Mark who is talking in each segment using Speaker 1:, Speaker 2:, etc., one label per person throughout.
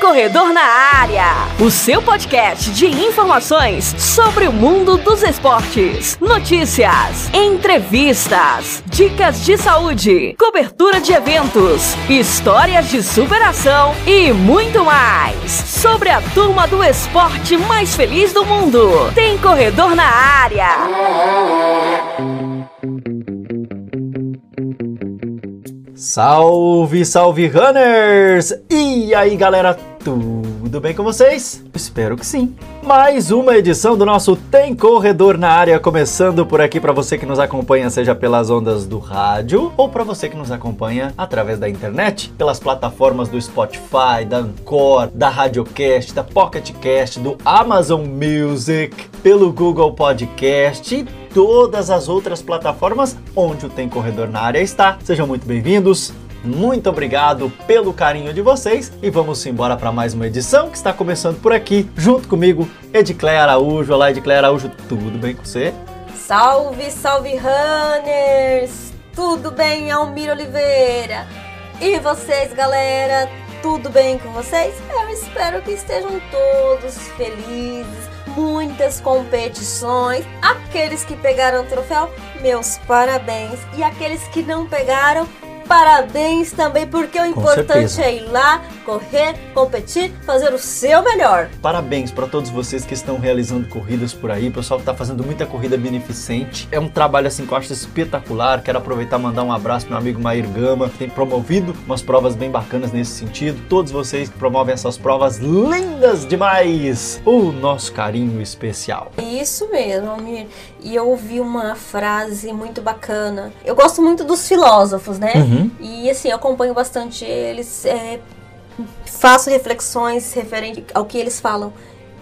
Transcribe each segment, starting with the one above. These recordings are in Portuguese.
Speaker 1: Corredor na Área, o seu podcast de informações sobre o mundo dos esportes, notícias, entrevistas, dicas de saúde, cobertura de eventos, histórias de superação e muito mais. Sobre a turma do esporte mais feliz do mundo. Tem Corredor na Área.
Speaker 2: Salve, salve runners! E aí galera, tudo bem com vocês? Espero que sim. Mais uma edição do nosso Tem Corredor na área começando por aqui para você que nos acompanha seja pelas ondas do rádio ou para você que nos acompanha através da internet, pelas plataformas do Spotify, da Anchor, da Radiocast, da Pocketcast, do Amazon Music, pelo Google Podcast e todas as outras plataformas onde o Tem Corredor na área está. Sejam muito bem-vindos. Muito obrigado pelo carinho de vocês e vamos embora para mais uma edição que está começando por aqui, junto comigo, Edicléia Araújo. Olá, Edicléia Araújo, tudo bem com você?
Speaker 3: Salve, salve, runners! Tudo bem, Almir Oliveira? E vocês, galera? Tudo bem com vocês? Eu espero que estejam todos felizes, muitas competições. Aqueles que pegaram o troféu, meus parabéns. E aqueles que não pegaram, parabéns também, porque o importante é ir lá, correr, competir, fazer o seu melhor.
Speaker 2: Parabéns para todos vocês que estão realizando corridas por aí, o pessoal que está fazendo muita corrida beneficente. É um trabalho assim que eu acho espetacular. Quero aproveitar e mandar um abraço pro meu amigo Mair Gama, que tem promovido umas provas bem bacanas nesse sentido. Todos vocês que promovem essas provas lindas demais. O nosso carinho especial.
Speaker 3: Isso mesmo, Almir. E eu ouvi uma frase muito bacana. Eu gosto muito dos filósofos, né?
Speaker 2: Uhum.
Speaker 3: E assim, eu acompanho bastante eles, é, faço reflexões referente ao que eles falam.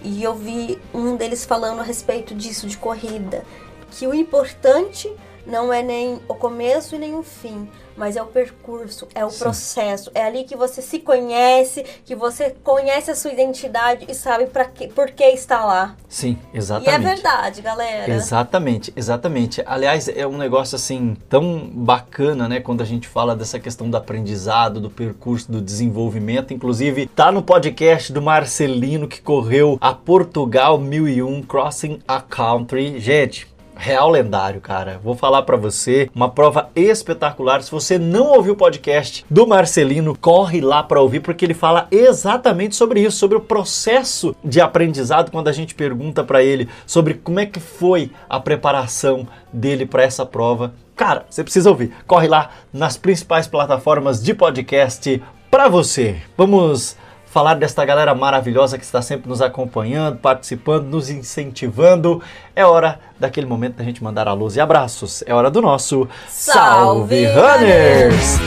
Speaker 3: E eu vi um deles falando a respeito disso, de corrida. Que o importante não é nem o começo e nem o fim, mas é o percurso, é o
Speaker 2: Sim.
Speaker 3: processo. É ali que você se conhece, que você conhece a sua identidade e sabe para que, por que está lá.
Speaker 2: Sim,
Speaker 3: E
Speaker 2: exatamente.
Speaker 3: é verdade, galera.
Speaker 2: Exatamente, exatamente. Aliás, é um negócio assim tão bacana, né, quando a gente fala dessa questão do aprendizado, do percurso, do desenvolvimento. Inclusive, tá no podcast do Marcelino que correu a Portugal 1001 Crossing a Country. Gente, Real lendário, cara. Vou falar pra você, uma prova espetacular. Se você não ouviu o podcast do Marcelino, corre lá pra ouvir porque ele fala exatamente sobre isso, sobre o processo de aprendizado quando a gente pergunta pra ele sobre como é que foi a preparação dele pra essa prova. Cara, você precisa ouvir. Corre lá nas principais plataformas de podcast pra você. Vamos falar desta galera maravilhosa que está sempre nos acompanhando, participando, nos incentivando. É hora daquele momento da gente mandar alôs e abraços. É hora do nosso
Speaker 3: Salve,
Speaker 2: Runners!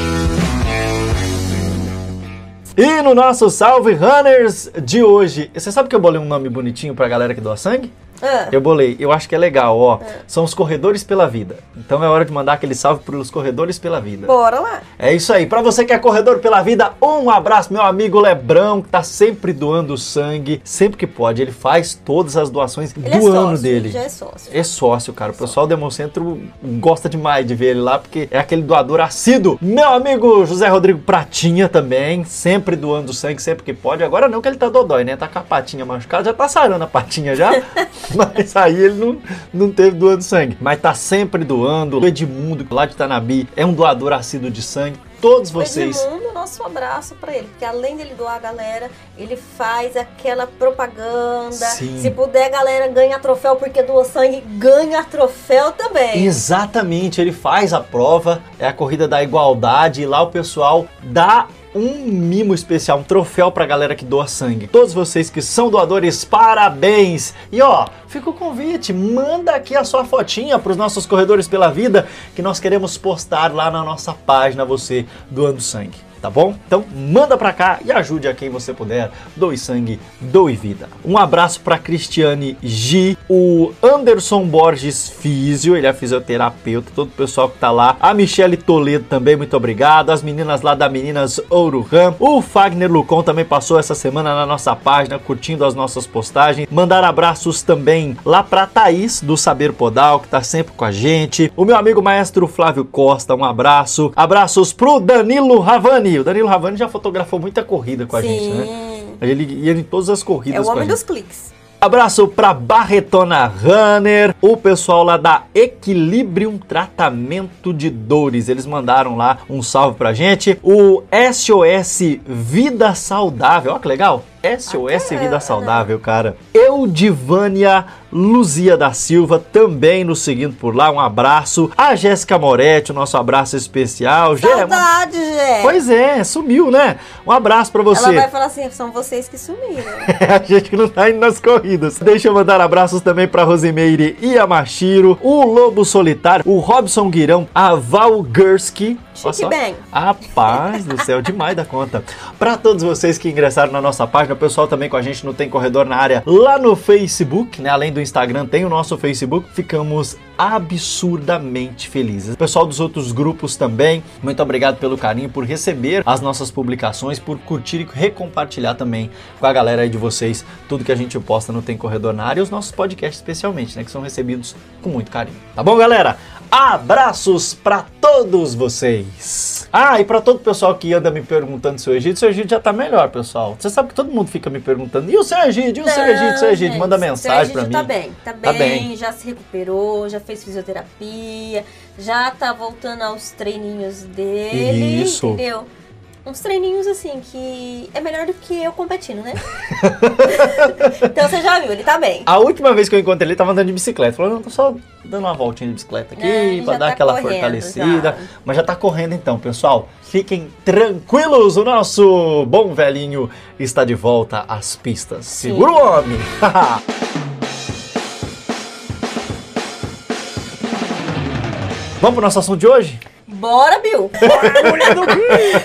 Speaker 2: E no nosso Salve Runners de hoje, você sabe que eu bolei um nome bonitinho pra galera que doa sangue?
Speaker 3: Ah,
Speaker 2: Eu bolei, eu acho que é legal, ó. São os corredores pela vida. Então é hora de mandar aquele salve pros corredores pela vida.
Speaker 3: bora lá.
Speaker 2: É isso aí. Pra você que é corredor pela vida, um abraço, meu amigo Lebrão, que tá sempre doando sangue, sempre que pode. Ele faz todas as doações
Speaker 3: Ele é
Speaker 2: do
Speaker 3: sócio,
Speaker 2: ano dele.
Speaker 3: ele já é sócio.
Speaker 2: É sócio, cara. O pessoal do Hemocentro gosta demais de ver ele lá, porque é aquele doador assíduo. Meu amigo José Rodrigo Pratinha também, sempre doando sangue, sempre que pode. Agora não que ele tá dodói, né? Tá com a patinha machucada, já tá sarando a patinha já. Mas aí ele não, não teve doando sangue. Mas tá sempre doando. O Edmundo, lá de Tanabi, é um doador assíduo de sangue. Todos vocês.
Speaker 3: Edmundo, nosso abraço pra ele, porque além dele doar a galera, ele faz aquela propaganda.
Speaker 2: Sim.
Speaker 3: Se puder, a galera ganha troféu porque doa sangue, ganha troféu também.
Speaker 2: Exatamente, ele faz a prova, é a corrida da igualdade, e lá o pessoal dá um mimo especial, um troféu pra galera que doa sangue. Todos vocês que são doadores, parabéns! E ó, fica o convite, manda aqui a sua fotinha pros nossos corredores pela vida, que nós queremos postar lá na nossa página você doando sangue. Tá bom? Então manda pra cá e ajude a quem você puder. Doe sangue, doe vida. Um abraço pra Cristiane G, o Anderson Borges Físio, ele é fisioterapeuta, todo o pessoal que tá lá. A Michele Toledo também, muito obrigado. As meninas lá da Meninas Ouro Ram. O Fagner Lucon também passou essa semana na nossa página, curtindo as nossas postagens. Mandar abraços também lá pra Thaís, do Saber Podal, que tá sempre com a gente. O meu amigo maestro Flávio Costa, um abraço. Abraços pro Danilo Ravani. O Danilo Ravani já fotografou muita corrida com a gente, né?
Speaker 3: Sim.
Speaker 2: Ele ia em todas as corridas.
Speaker 3: É o homem dos cliques.
Speaker 2: Abraço para Barretona Runner, o pessoal lá da Equilibrium Tratamento de Dores. Eles mandaram lá um salve pra gente. O SOS Vida Saudável, olha que legal. SOS Vida Saudável, cara. Eudivânia Luzia da Silva também nos seguindo por lá. Um abraço. A Jéssica Moretti, o nosso abraço especial. Gé,
Speaker 3: Saudade, Gé.
Speaker 2: Pois é, sumiu, né? Um abraço para você.
Speaker 3: Ela vai falar assim, são vocês que sumiram.
Speaker 2: É a gente que não tá indo nas corridas. Deixa eu mandar abraços também para Rosimeire e a Machiro, o Lobo Solitário, o Robson Guirão, a Val Gursky.
Speaker 3: Chique bem.
Speaker 2: A paz do céu, demais da conta. Para todos vocês que ingressaram na nossa página, o pessoal também com a gente no Tem Corredor na área lá no Facebook, né? Além do Instagram, tem o nosso Facebook. Ficamos absurdamente felizes. O pessoal dos outros grupos também, muito obrigado pelo carinho, por receber as nossas publicações, por curtir e recompartilhar também com a galera aí de vocês tudo que a gente posta no Tem Corredor na área e os nossos podcasts especialmente, né? Que são recebidos com muito carinho. Tá bom, galera? Abraços para todos vocês. Ah, e para todo o pessoal que anda me perguntando se o Egito, seu Egito já tá melhor, pessoal. Você sabe que todo mundo fica me perguntando: "E o seu Egito? E o seu Egito? Seu Egito?" Manda mensagem para mim.
Speaker 3: Tá bem, tá bem, tá bem, já se recuperou, já fez fisioterapia, já tá voltando aos treininhos dele,
Speaker 2: Isso.
Speaker 3: entendeu? Uns treininhos assim que é melhor do que eu competindo, né? então você já viu, ele tá bem.
Speaker 2: A última vez que eu encontrei ele, ele tava andando de bicicleta. Falou, não, tô só dando uma voltinha de bicicleta aqui
Speaker 3: É,
Speaker 2: pra dar
Speaker 3: tá
Speaker 2: aquela
Speaker 3: correndo,
Speaker 2: fortalecida.
Speaker 3: já.
Speaker 2: Mas já tá correndo então, pessoal. Fiquem tranquilos, o nosso bom velhinho está de volta às pistas. Segura o homem! Vamos pro nosso assunto de hoje?
Speaker 3: Bora, Bill!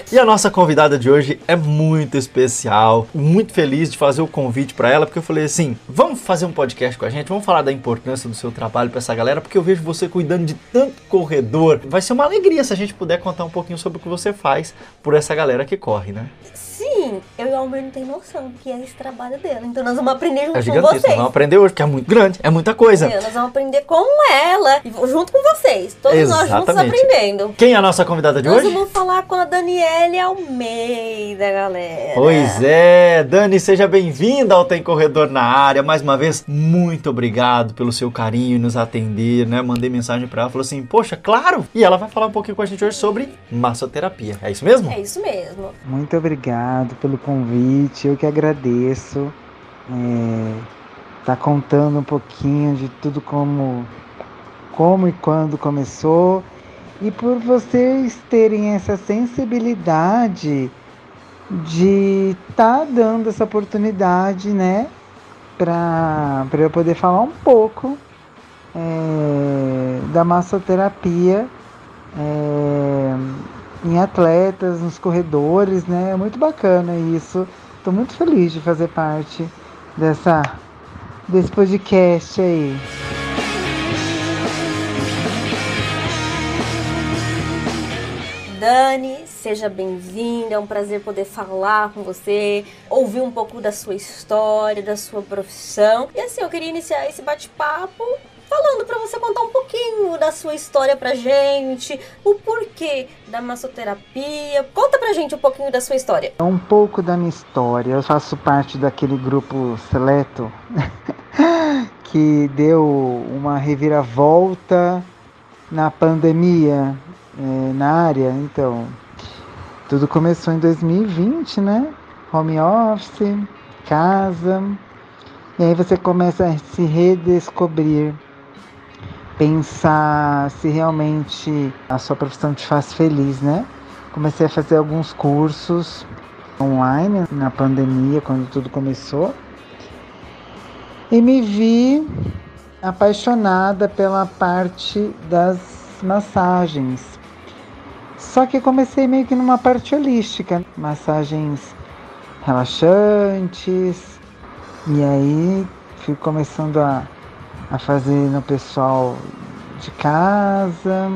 Speaker 2: E a nossa convidada de hoje é muito especial, muito feliz de fazer o convite para ela, porque eu falei assim: vamos fazer um podcast com a gente, vamos falar da importância do seu trabalho para essa galera, porque eu vejo você cuidando de tanto corredor. Vai ser uma alegria se a gente puder contar um pouquinho sobre o que você faz por essa galera que corre, né?
Speaker 3: Sim, eu e o Almer não tem noção do que é esse trabalho dela. Então nós vamos aprender junto
Speaker 2: É
Speaker 3: com
Speaker 2: gigantesco,
Speaker 3: vocês.
Speaker 2: vamos aprender hoje, porque é muito grande, é muita coisa.
Speaker 3: Entendeu? Nós vamos aprender com ela e junto com vocês. Todos nós juntos
Speaker 2: Exatamente.
Speaker 3: aprendendo.
Speaker 2: Quem é a nossa convidada de
Speaker 3: Nós
Speaker 2: hoje?
Speaker 3: vamos falar com a Daniele Almeida, galera.
Speaker 2: Pois é, Dani, seja bem-vinda ao Tem Corredor na área. Mais uma vez, muito obrigado pelo seu carinho em nos atender, né? Mandei mensagem pra ela, falou assim: "Poxa, claro". E ela vai falar um pouquinho com a gente hoje sobre massoterapia. É isso mesmo?
Speaker 3: É isso mesmo.
Speaker 4: Muito obrigado pelo convite, eu que agradeço. É, tá contando um pouquinho de tudo como, como e quando começou e por vocês terem essa sensibilidade de estar dando essa oportunidade, né, para eu poder falar um pouco é, da massoterapia. É, em atletas, nos corredores, né? É muito bacana isso. Estou muito feliz de fazer parte dessa desse podcast aí.
Speaker 3: Dani, seja bem-vinda. É um prazer poder falar com você, ouvir um pouco da sua história, da sua profissão. E assim, eu queria iniciar esse bate-papo falando para você contar um pouquinho da sua história pra gente, o porquê da massoterapia. Conta pra gente um pouquinho da sua história.
Speaker 4: É um pouco da minha história. Eu faço parte daquele grupo seleto que deu uma reviravolta na pandemia eh, na área. Então, tudo começou em 2020, né? Home office, casa. E aí você começa a se redescobrir, pensar se realmente a sua profissão te faz feliz, né? Comecei a fazer alguns cursos online na pandemia, quando tudo começou. E me vi apaixonada pela parte das massagens. Só que comecei meio que numa parte holística, massagens relaxantes. E aí fui começando a, a fazer no pessoal de casa.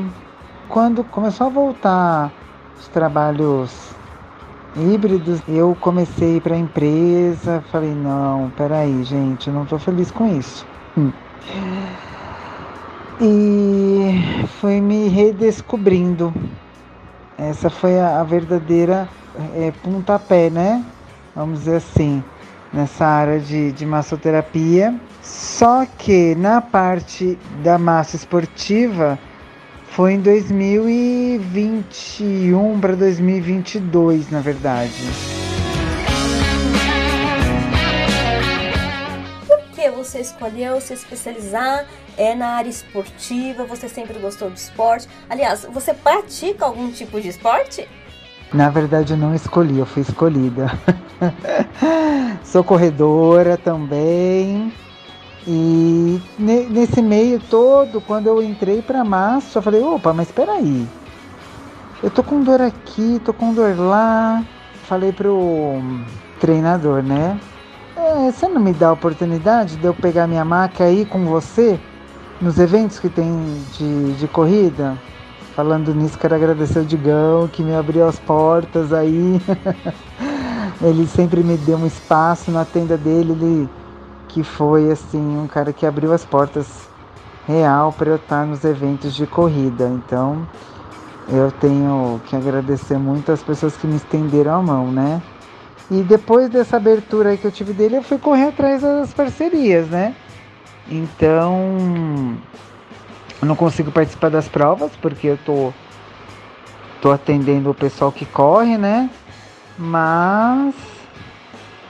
Speaker 4: Quando começou a voltar os trabalhos híbridos, eu comecei para a empresa, falei, não, peraí, gente, não estou feliz com isso. E fui me redescobrindo. Essa foi a, a verdadeira é, pontapé, né? vamos dizer assim, nessa área de, de massoterapia. Só que na parte da massa esportiva foi em 2021 para 2022, na verdade.
Speaker 3: Por que você escolheu se especializar é na área esportiva? Você sempre gostou de esporte? Aliás, você pratica algum tipo de esporte?
Speaker 4: Na verdade, eu não escolhi, eu fui escolhida. Sou corredora também. E nesse meio todo, quando eu entrei para massa, eu falei: opa, mas espera aí. Eu tô com dor aqui, tô com dor lá. Falei pro treinador, né? É, você não me dá a oportunidade de eu pegar minha maca aí com você nos eventos que tem de, de corrida? Falando nisso, quero agradecer o Digão que me abriu as portas aí. ele sempre me deu um espaço na tenda dele, ele que foi assim um cara que abriu as portas real para eu estar nos eventos de corrida. Então, eu tenho que agradecer muito as pessoas que me estenderam a mão, né? E depois dessa abertura que eu tive dele, eu fui correr atrás das parcerias, né? Então, eu não consigo participar das provas porque eu tô tô atendendo o pessoal que corre, né? Mas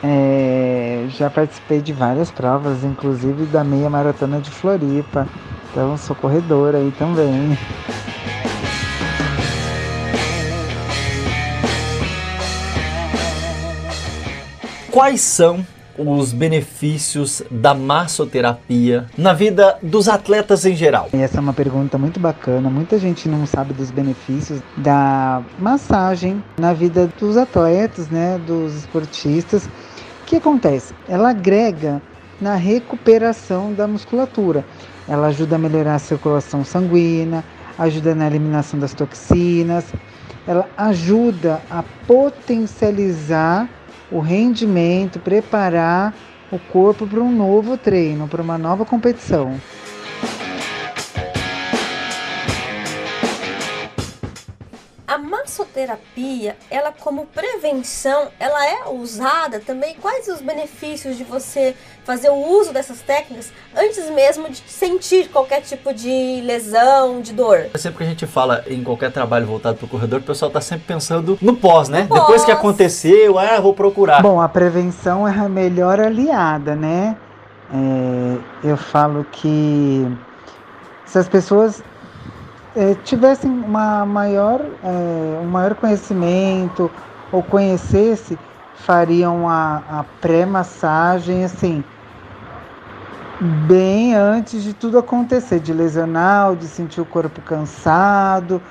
Speaker 4: é, já participei de várias provas, inclusive da meia maratona de Floripa. Então sou corredora aí também.
Speaker 2: Quais são os benefícios da massoterapia na vida dos atletas em geral?
Speaker 4: Essa é uma pergunta muito bacana. Muita gente não sabe dos benefícios da massagem na vida dos atletas, né, dos esportistas. O que acontece? Ela agrega na recuperação da musculatura. Ela ajuda a melhorar a circulação sanguínea, ajuda na eliminação das toxinas, ela ajuda a potencializar o rendimento, preparar o corpo para um novo treino, para uma nova competição.
Speaker 3: Massoterapia, ela como prevenção, ela é usada também. Quais os benefícios de você fazer o uso dessas técnicas antes mesmo de sentir qualquer tipo de lesão, de dor?
Speaker 2: Sempre que a gente fala em qualquer trabalho voltado para o corredor, o pessoal está sempre pensando no pós, né?
Speaker 3: No
Speaker 2: Depois
Speaker 3: pós.
Speaker 2: que aconteceu, ah, vou procurar.
Speaker 4: Bom, a prevenção é a melhor aliada, né? É, eu falo que se as pessoas é, tivessem uma maior, é, um maior conhecimento ou conhecesse, fariam a, a pré-massagem assim, bem antes de tudo acontecer, de lesionar, de sentir o corpo cansado,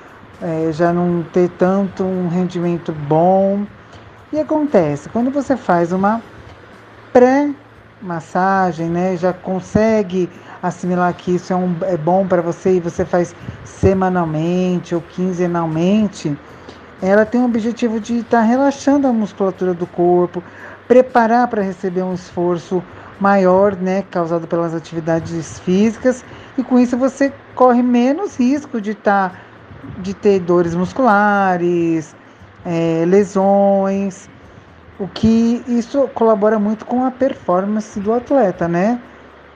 Speaker 4: é, já não ter tanto um rendimento bom. E acontece, quando você faz uma pré-massagem, né, já consegue assimilar que isso é, um, é bom para você e você faz semanalmente ou quinzenalmente, ela tem o objetivo de estar tá relaxando a musculatura do corpo, preparar para receber um esforço maior, né, causado pelas atividades físicas, e com isso você corre menos risco de estar tá, de ter dores musculares, é, lesões, o que isso colabora muito com a performance do atleta, né?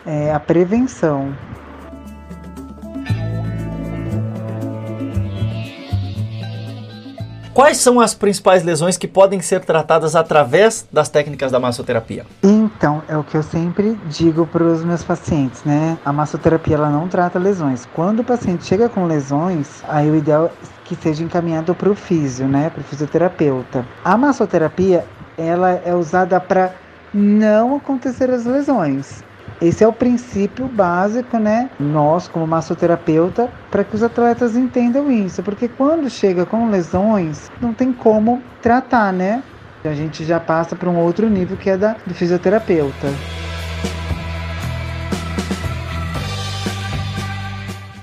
Speaker 4: É, a prevenção.
Speaker 2: Quais são as principais lesões que podem ser tratadas através das técnicas da massoterapia?
Speaker 4: Então, é o que eu sempre digo para os meus pacientes, né? A massoterapia ela não trata lesões. Quando o paciente chega com lesões, aí o ideal é que seja encaminhado para o físio, né? Para o fisioterapeuta. A massoterapia ela é usada para não acontecer as lesões. Esse é o princípio básico, né? Nós, como massoterapeuta, para que os atletas entendam isso, porque quando chega com lesões, não tem como tratar, né? A gente já passa para um outro nível que é da do fisioterapeuta.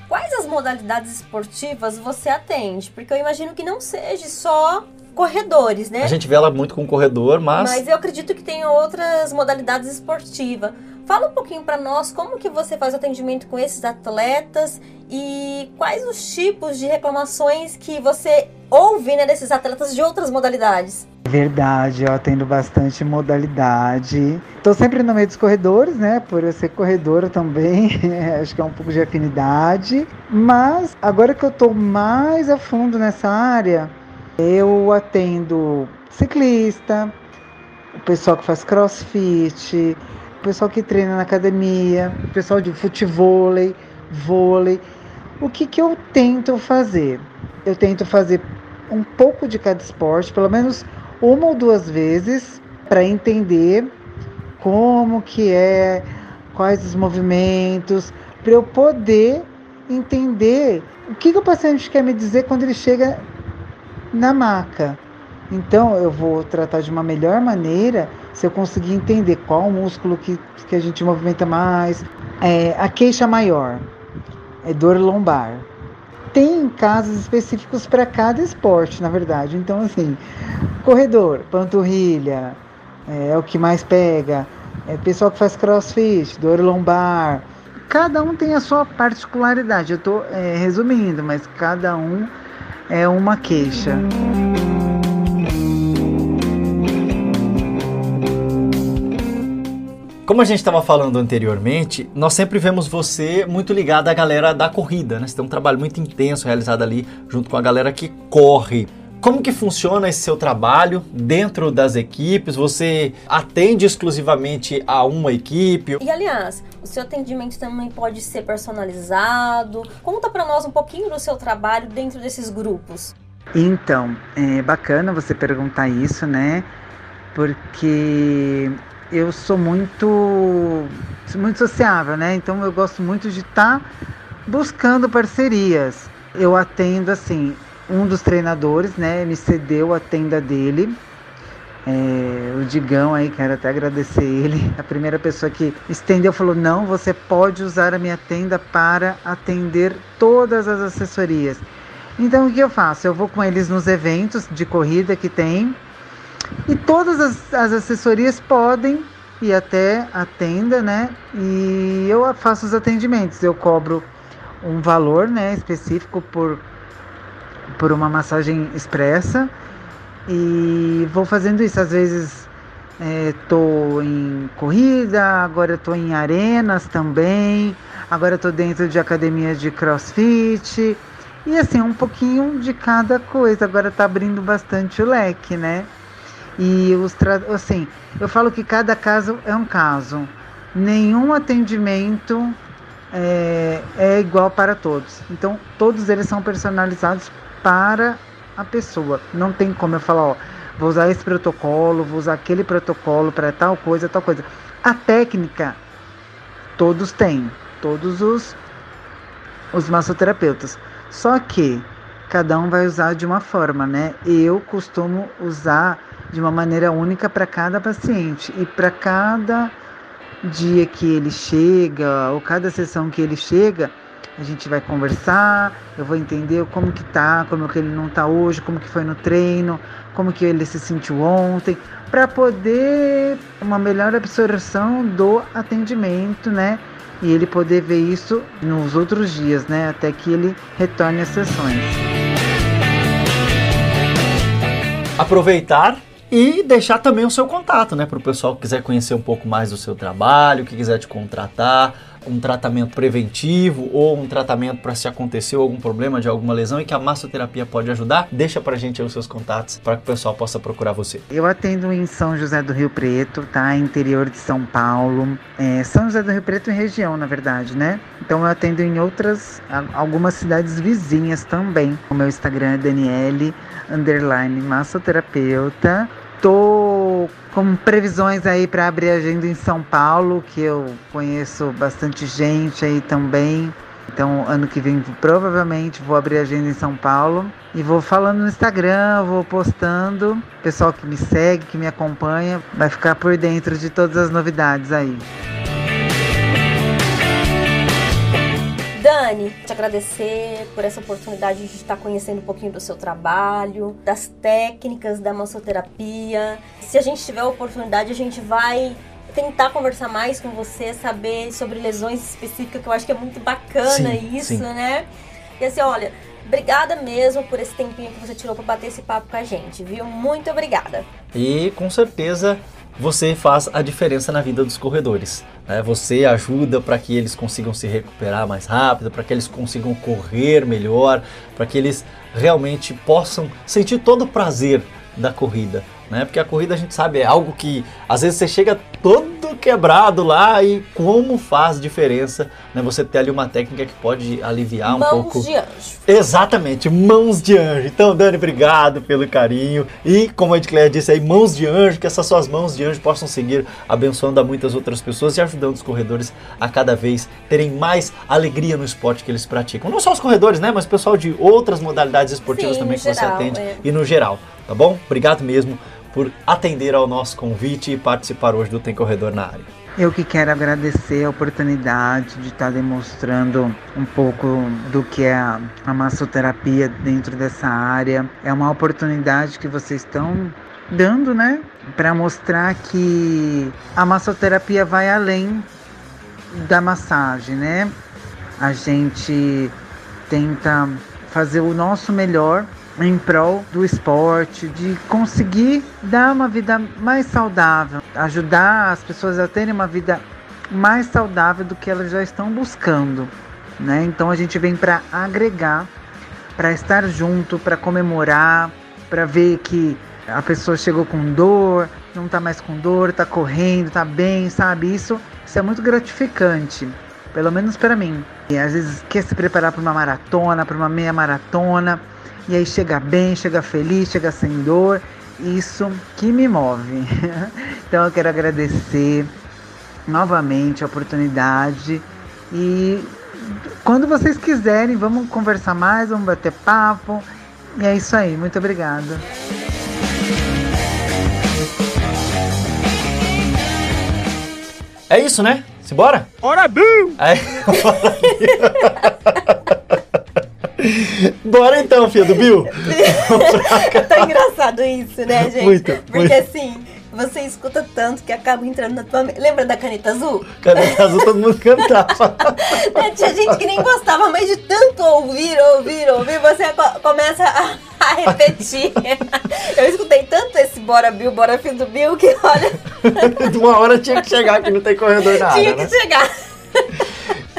Speaker 3: Quais as modalidades esportivas você atende? Porque eu imagino que não seja só corredores, né?
Speaker 2: A gente vê ela muito com corredor, mas...
Speaker 3: Mas eu acredito que tem outras modalidades esportivas. Fala um pouquinho para nós como que você faz o atendimento com esses atletas e quais os tipos de reclamações que você ouve né, desses atletas de outras modalidades.
Speaker 4: Verdade, eu atendo bastante modalidade. Estou sempre no meio dos corredores, né? Por eu ser corredora também, acho que é um pouco de afinidade. Mas agora que eu estou mais a fundo nessa área, eu atendo ciclista, o pessoal que faz crossfit, o pessoal que treina na academia, o pessoal de futebol, vôlei. O que, que eu tento fazer? Eu tento fazer um pouco de cada esporte, pelo menos uma ou duas vezes, para entender como que é, quais os movimentos, para eu poder entender o que, que o paciente quer me dizer quando ele chega na maca. Então eu vou tratar de uma melhor maneira se eu conseguir entender qual músculo que, que a gente movimenta mais. É, a queixa maior é dor lombar. Tem casos específicos para cada esporte, na verdade. Então, assim, corredor, panturrilha, é, é o que mais pega. É pessoal que faz crossfit, dor lombar. Cada um tem a sua particularidade. Eu estou é, resumindo, mas cada um é uma queixa.
Speaker 2: Como a gente estava falando anteriormente, nós sempre vemos você muito ligado à galera da corrida, né? Você tem um trabalho muito intenso realizado ali junto com a galera que corre. Como que funciona esse seu trabalho dentro das equipes? Você atende exclusivamente a uma equipe?
Speaker 3: E aliás, o seu atendimento também pode ser personalizado. Conta para nós um pouquinho do seu trabalho dentro desses grupos.
Speaker 4: Então, é bacana você perguntar isso, né? Porque eu sou muito muito sociável, né? Então eu gosto muito de estar tá buscando parcerias. Eu atendo assim, um dos treinadores, né, me cedeu a tenda dele. É, o Digão aí, quero até agradecer ele. A primeira pessoa que estendeu falou: Não, você pode usar a minha tenda para atender todas as assessorias. Então o que eu faço? Eu vou com eles nos eventos de corrida que tem e todas as, as assessorias podem ir até a tenda, né? E eu faço os atendimentos. Eu cobro um valor, né, específico por por uma massagem expressa e vou fazendo isso. Às vezes estou é, em corrida, agora estou em arenas também, agora estou dentro de academias de crossfit e assim um pouquinho de cada coisa. Agora está abrindo bastante o leque, né? E os assim, eu falo que cada caso é um caso. Nenhum atendimento é, é igual para todos. Então, todos eles são personalizados para a pessoa. Não tem como eu falar, ó, vou usar esse protocolo, vou usar aquele protocolo para tal coisa, tal coisa. A técnica, todos têm, todos os, os massoterapeutas. Só que cada um vai usar de uma forma, né? Eu costumo usar de uma maneira única para cada paciente e para cada dia que ele chega ou cada sessão que ele chega, a gente vai conversar, eu vou entender como que tá, como que ele não tá hoje, como que foi no treino, como que ele se sentiu ontem, para poder uma melhor absorção do atendimento, né? E ele poder ver isso nos outros dias, né? Até que ele retorne às sessões.
Speaker 2: Aproveitar e deixar também o seu contato, né, para o pessoal que quiser conhecer um pouco mais do seu trabalho, que quiser te contratar, um tratamento preventivo ou um tratamento para se aconteceu algum problema de alguma lesão e que a massoterapia pode ajudar, deixa pra gente os seus contatos para que o pessoal possa procurar você.
Speaker 4: Eu atendo em São José do Rio Preto, tá? Interior de São Paulo. É, São José do Rio Preto e região, na verdade, né? Então eu atendo em outras, algumas cidades vizinhas também. O meu Instagram é Daniele underline massoterapeuta. Tô com previsões aí para abrir agenda em São Paulo, que eu conheço bastante gente aí também. Então, ano que vem provavelmente vou abrir agenda em São Paulo e vou falando no Instagram, vou postando. pessoal que me segue, que me acompanha, vai ficar por dentro de todas as novidades aí.
Speaker 3: Dani, te agradecer por essa oportunidade de estar conhecendo um pouquinho do seu trabalho, das técnicas da massoterapia. Se a gente tiver a oportunidade, a gente vai tentar conversar mais com você, saber sobre lesões específicas, que eu acho que é muito bacana sim, isso, sim. né? E assim, olha, Obrigada mesmo por esse tempinho que você tirou para bater esse papo com a gente, viu? Muito obrigada.
Speaker 2: E com certeza você faz a diferença na vida dos corredores. Né? Você ajuda para que eles consigam se recuperar mais rápido, para que eles consigam correr melhor, para que eles realmente possam sentir todo o prazer da corrida né? Porque a corrida a gente sabe é algo que às vezes você chega todo quebrado lá e como faz diferença, né? Você ter ali uma técnica que pode aliviar
Speaker 3: mãos
Speaker 2: um pouco.
Speaker 3: Mãos de anjo.
Speaker 2: Exatamente, mãos de anjo. Então, Dani, obrigado pelo carinho e como a Edcléia disse aí, mãos de anjo, que essas suas mãos de anjo possam seguir abençoando a muitas outras pessoas e ajudando os corredores a cada vez terem mais alegria no esporte que eles praticam. Não só os corredores, né? Mas o pessoal de outras modalidades esportivas
Speaker 3: Sim,
Speaker 2: também que
Speaker 3: geral,
Speaker 2: você atende
Speaker 3: é.
Speaker 2: e no geral, tá bom? Obrigado mesmo por atender ao nosso convite e participar hoje do Tem Corredor na área.
Speaker 4: Eu que quero agradecer a oportunidade de estar demonstrando um pouco do que é a, massoterapia dentro dessa área. É uma oportunidade que vocês estão dando, né? Para mostrar que a massoterapia vai além da massagem, né? A gente tenta fazer o nosso melhor em prol do esporte, de conseguir dar uma vida mais saudável, ajudar as pessoas a terem uma vida mais saudável do que elas já estão buscando, né? Então a gente vem para agregar, para estar junto, para comemorar, para ver que a pessoa chegou com dor, não está mais com dor, está correndo, está bem, sabe? Isso, isso é muito gratificante, pelo menos para mim. E às vezes quer se preparar para uma maratona, para uma meia maratona, e aí chega bem, chega feliz, chega sem dor. Isso que me move. então eu quero agradecer novamente a oportunidade e quando vocês quiserem, vamos conversar mais, vamos bater papo. E é isso aí, muito obrigada.
Speaker 2: É isso, né? Simbora?
Speaker 5: Ora, Bill!
Speaker 2: Aí, Bora então, filha do Bill.
Speaker 3: é tão engraçado isso, né, gente?
Speaker 2: Muito,
Speaker 3: Porque
Speaker 2: muito.
Speaker 3: assim, você escuta tanto que acaba entrando na tua mente. Lembra da caneta azul?
Speaker 2: Caneta azul, todo mundo cantava.
Speaker 3: É, Tinha gente que nem gostava, mas de tanto ouvir, ouvir, ouvir, você co- começa a, a repetir. Eu escutei tanto esse Bora Bill, Bora Filho do Bill, que olha,
Speaker 2: De uma hora tinha que chegar que não tem corredor na
Speaker 3: tinha que
Speaker 2: né?
Speaker 3: chegar.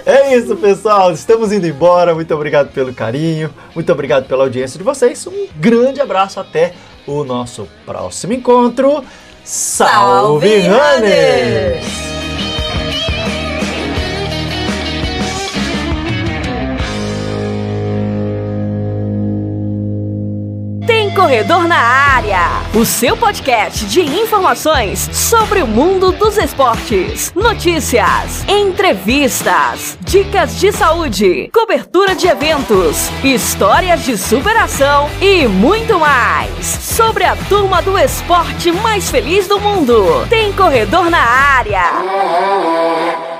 Speaker 2: É isso, pessoal. Estamos indo embora. Muito obrigado pelo carinho. Muito obrigado pela audiência de vocês. Um grande abraço. Até o nosso próximo encontro. Salve,
Speaker 3: Salve,
Speaker 2: Runners!
Speaker 1: Corredor na Área, o seu podcast de informações sobre o mundo dos esportes, notícias, entrevistas, dicas de saúde, cobertura de eventos, histórias de superação e muito mais sobre a turma do esporte mais feliz do mundo. Tem Corredor na Área.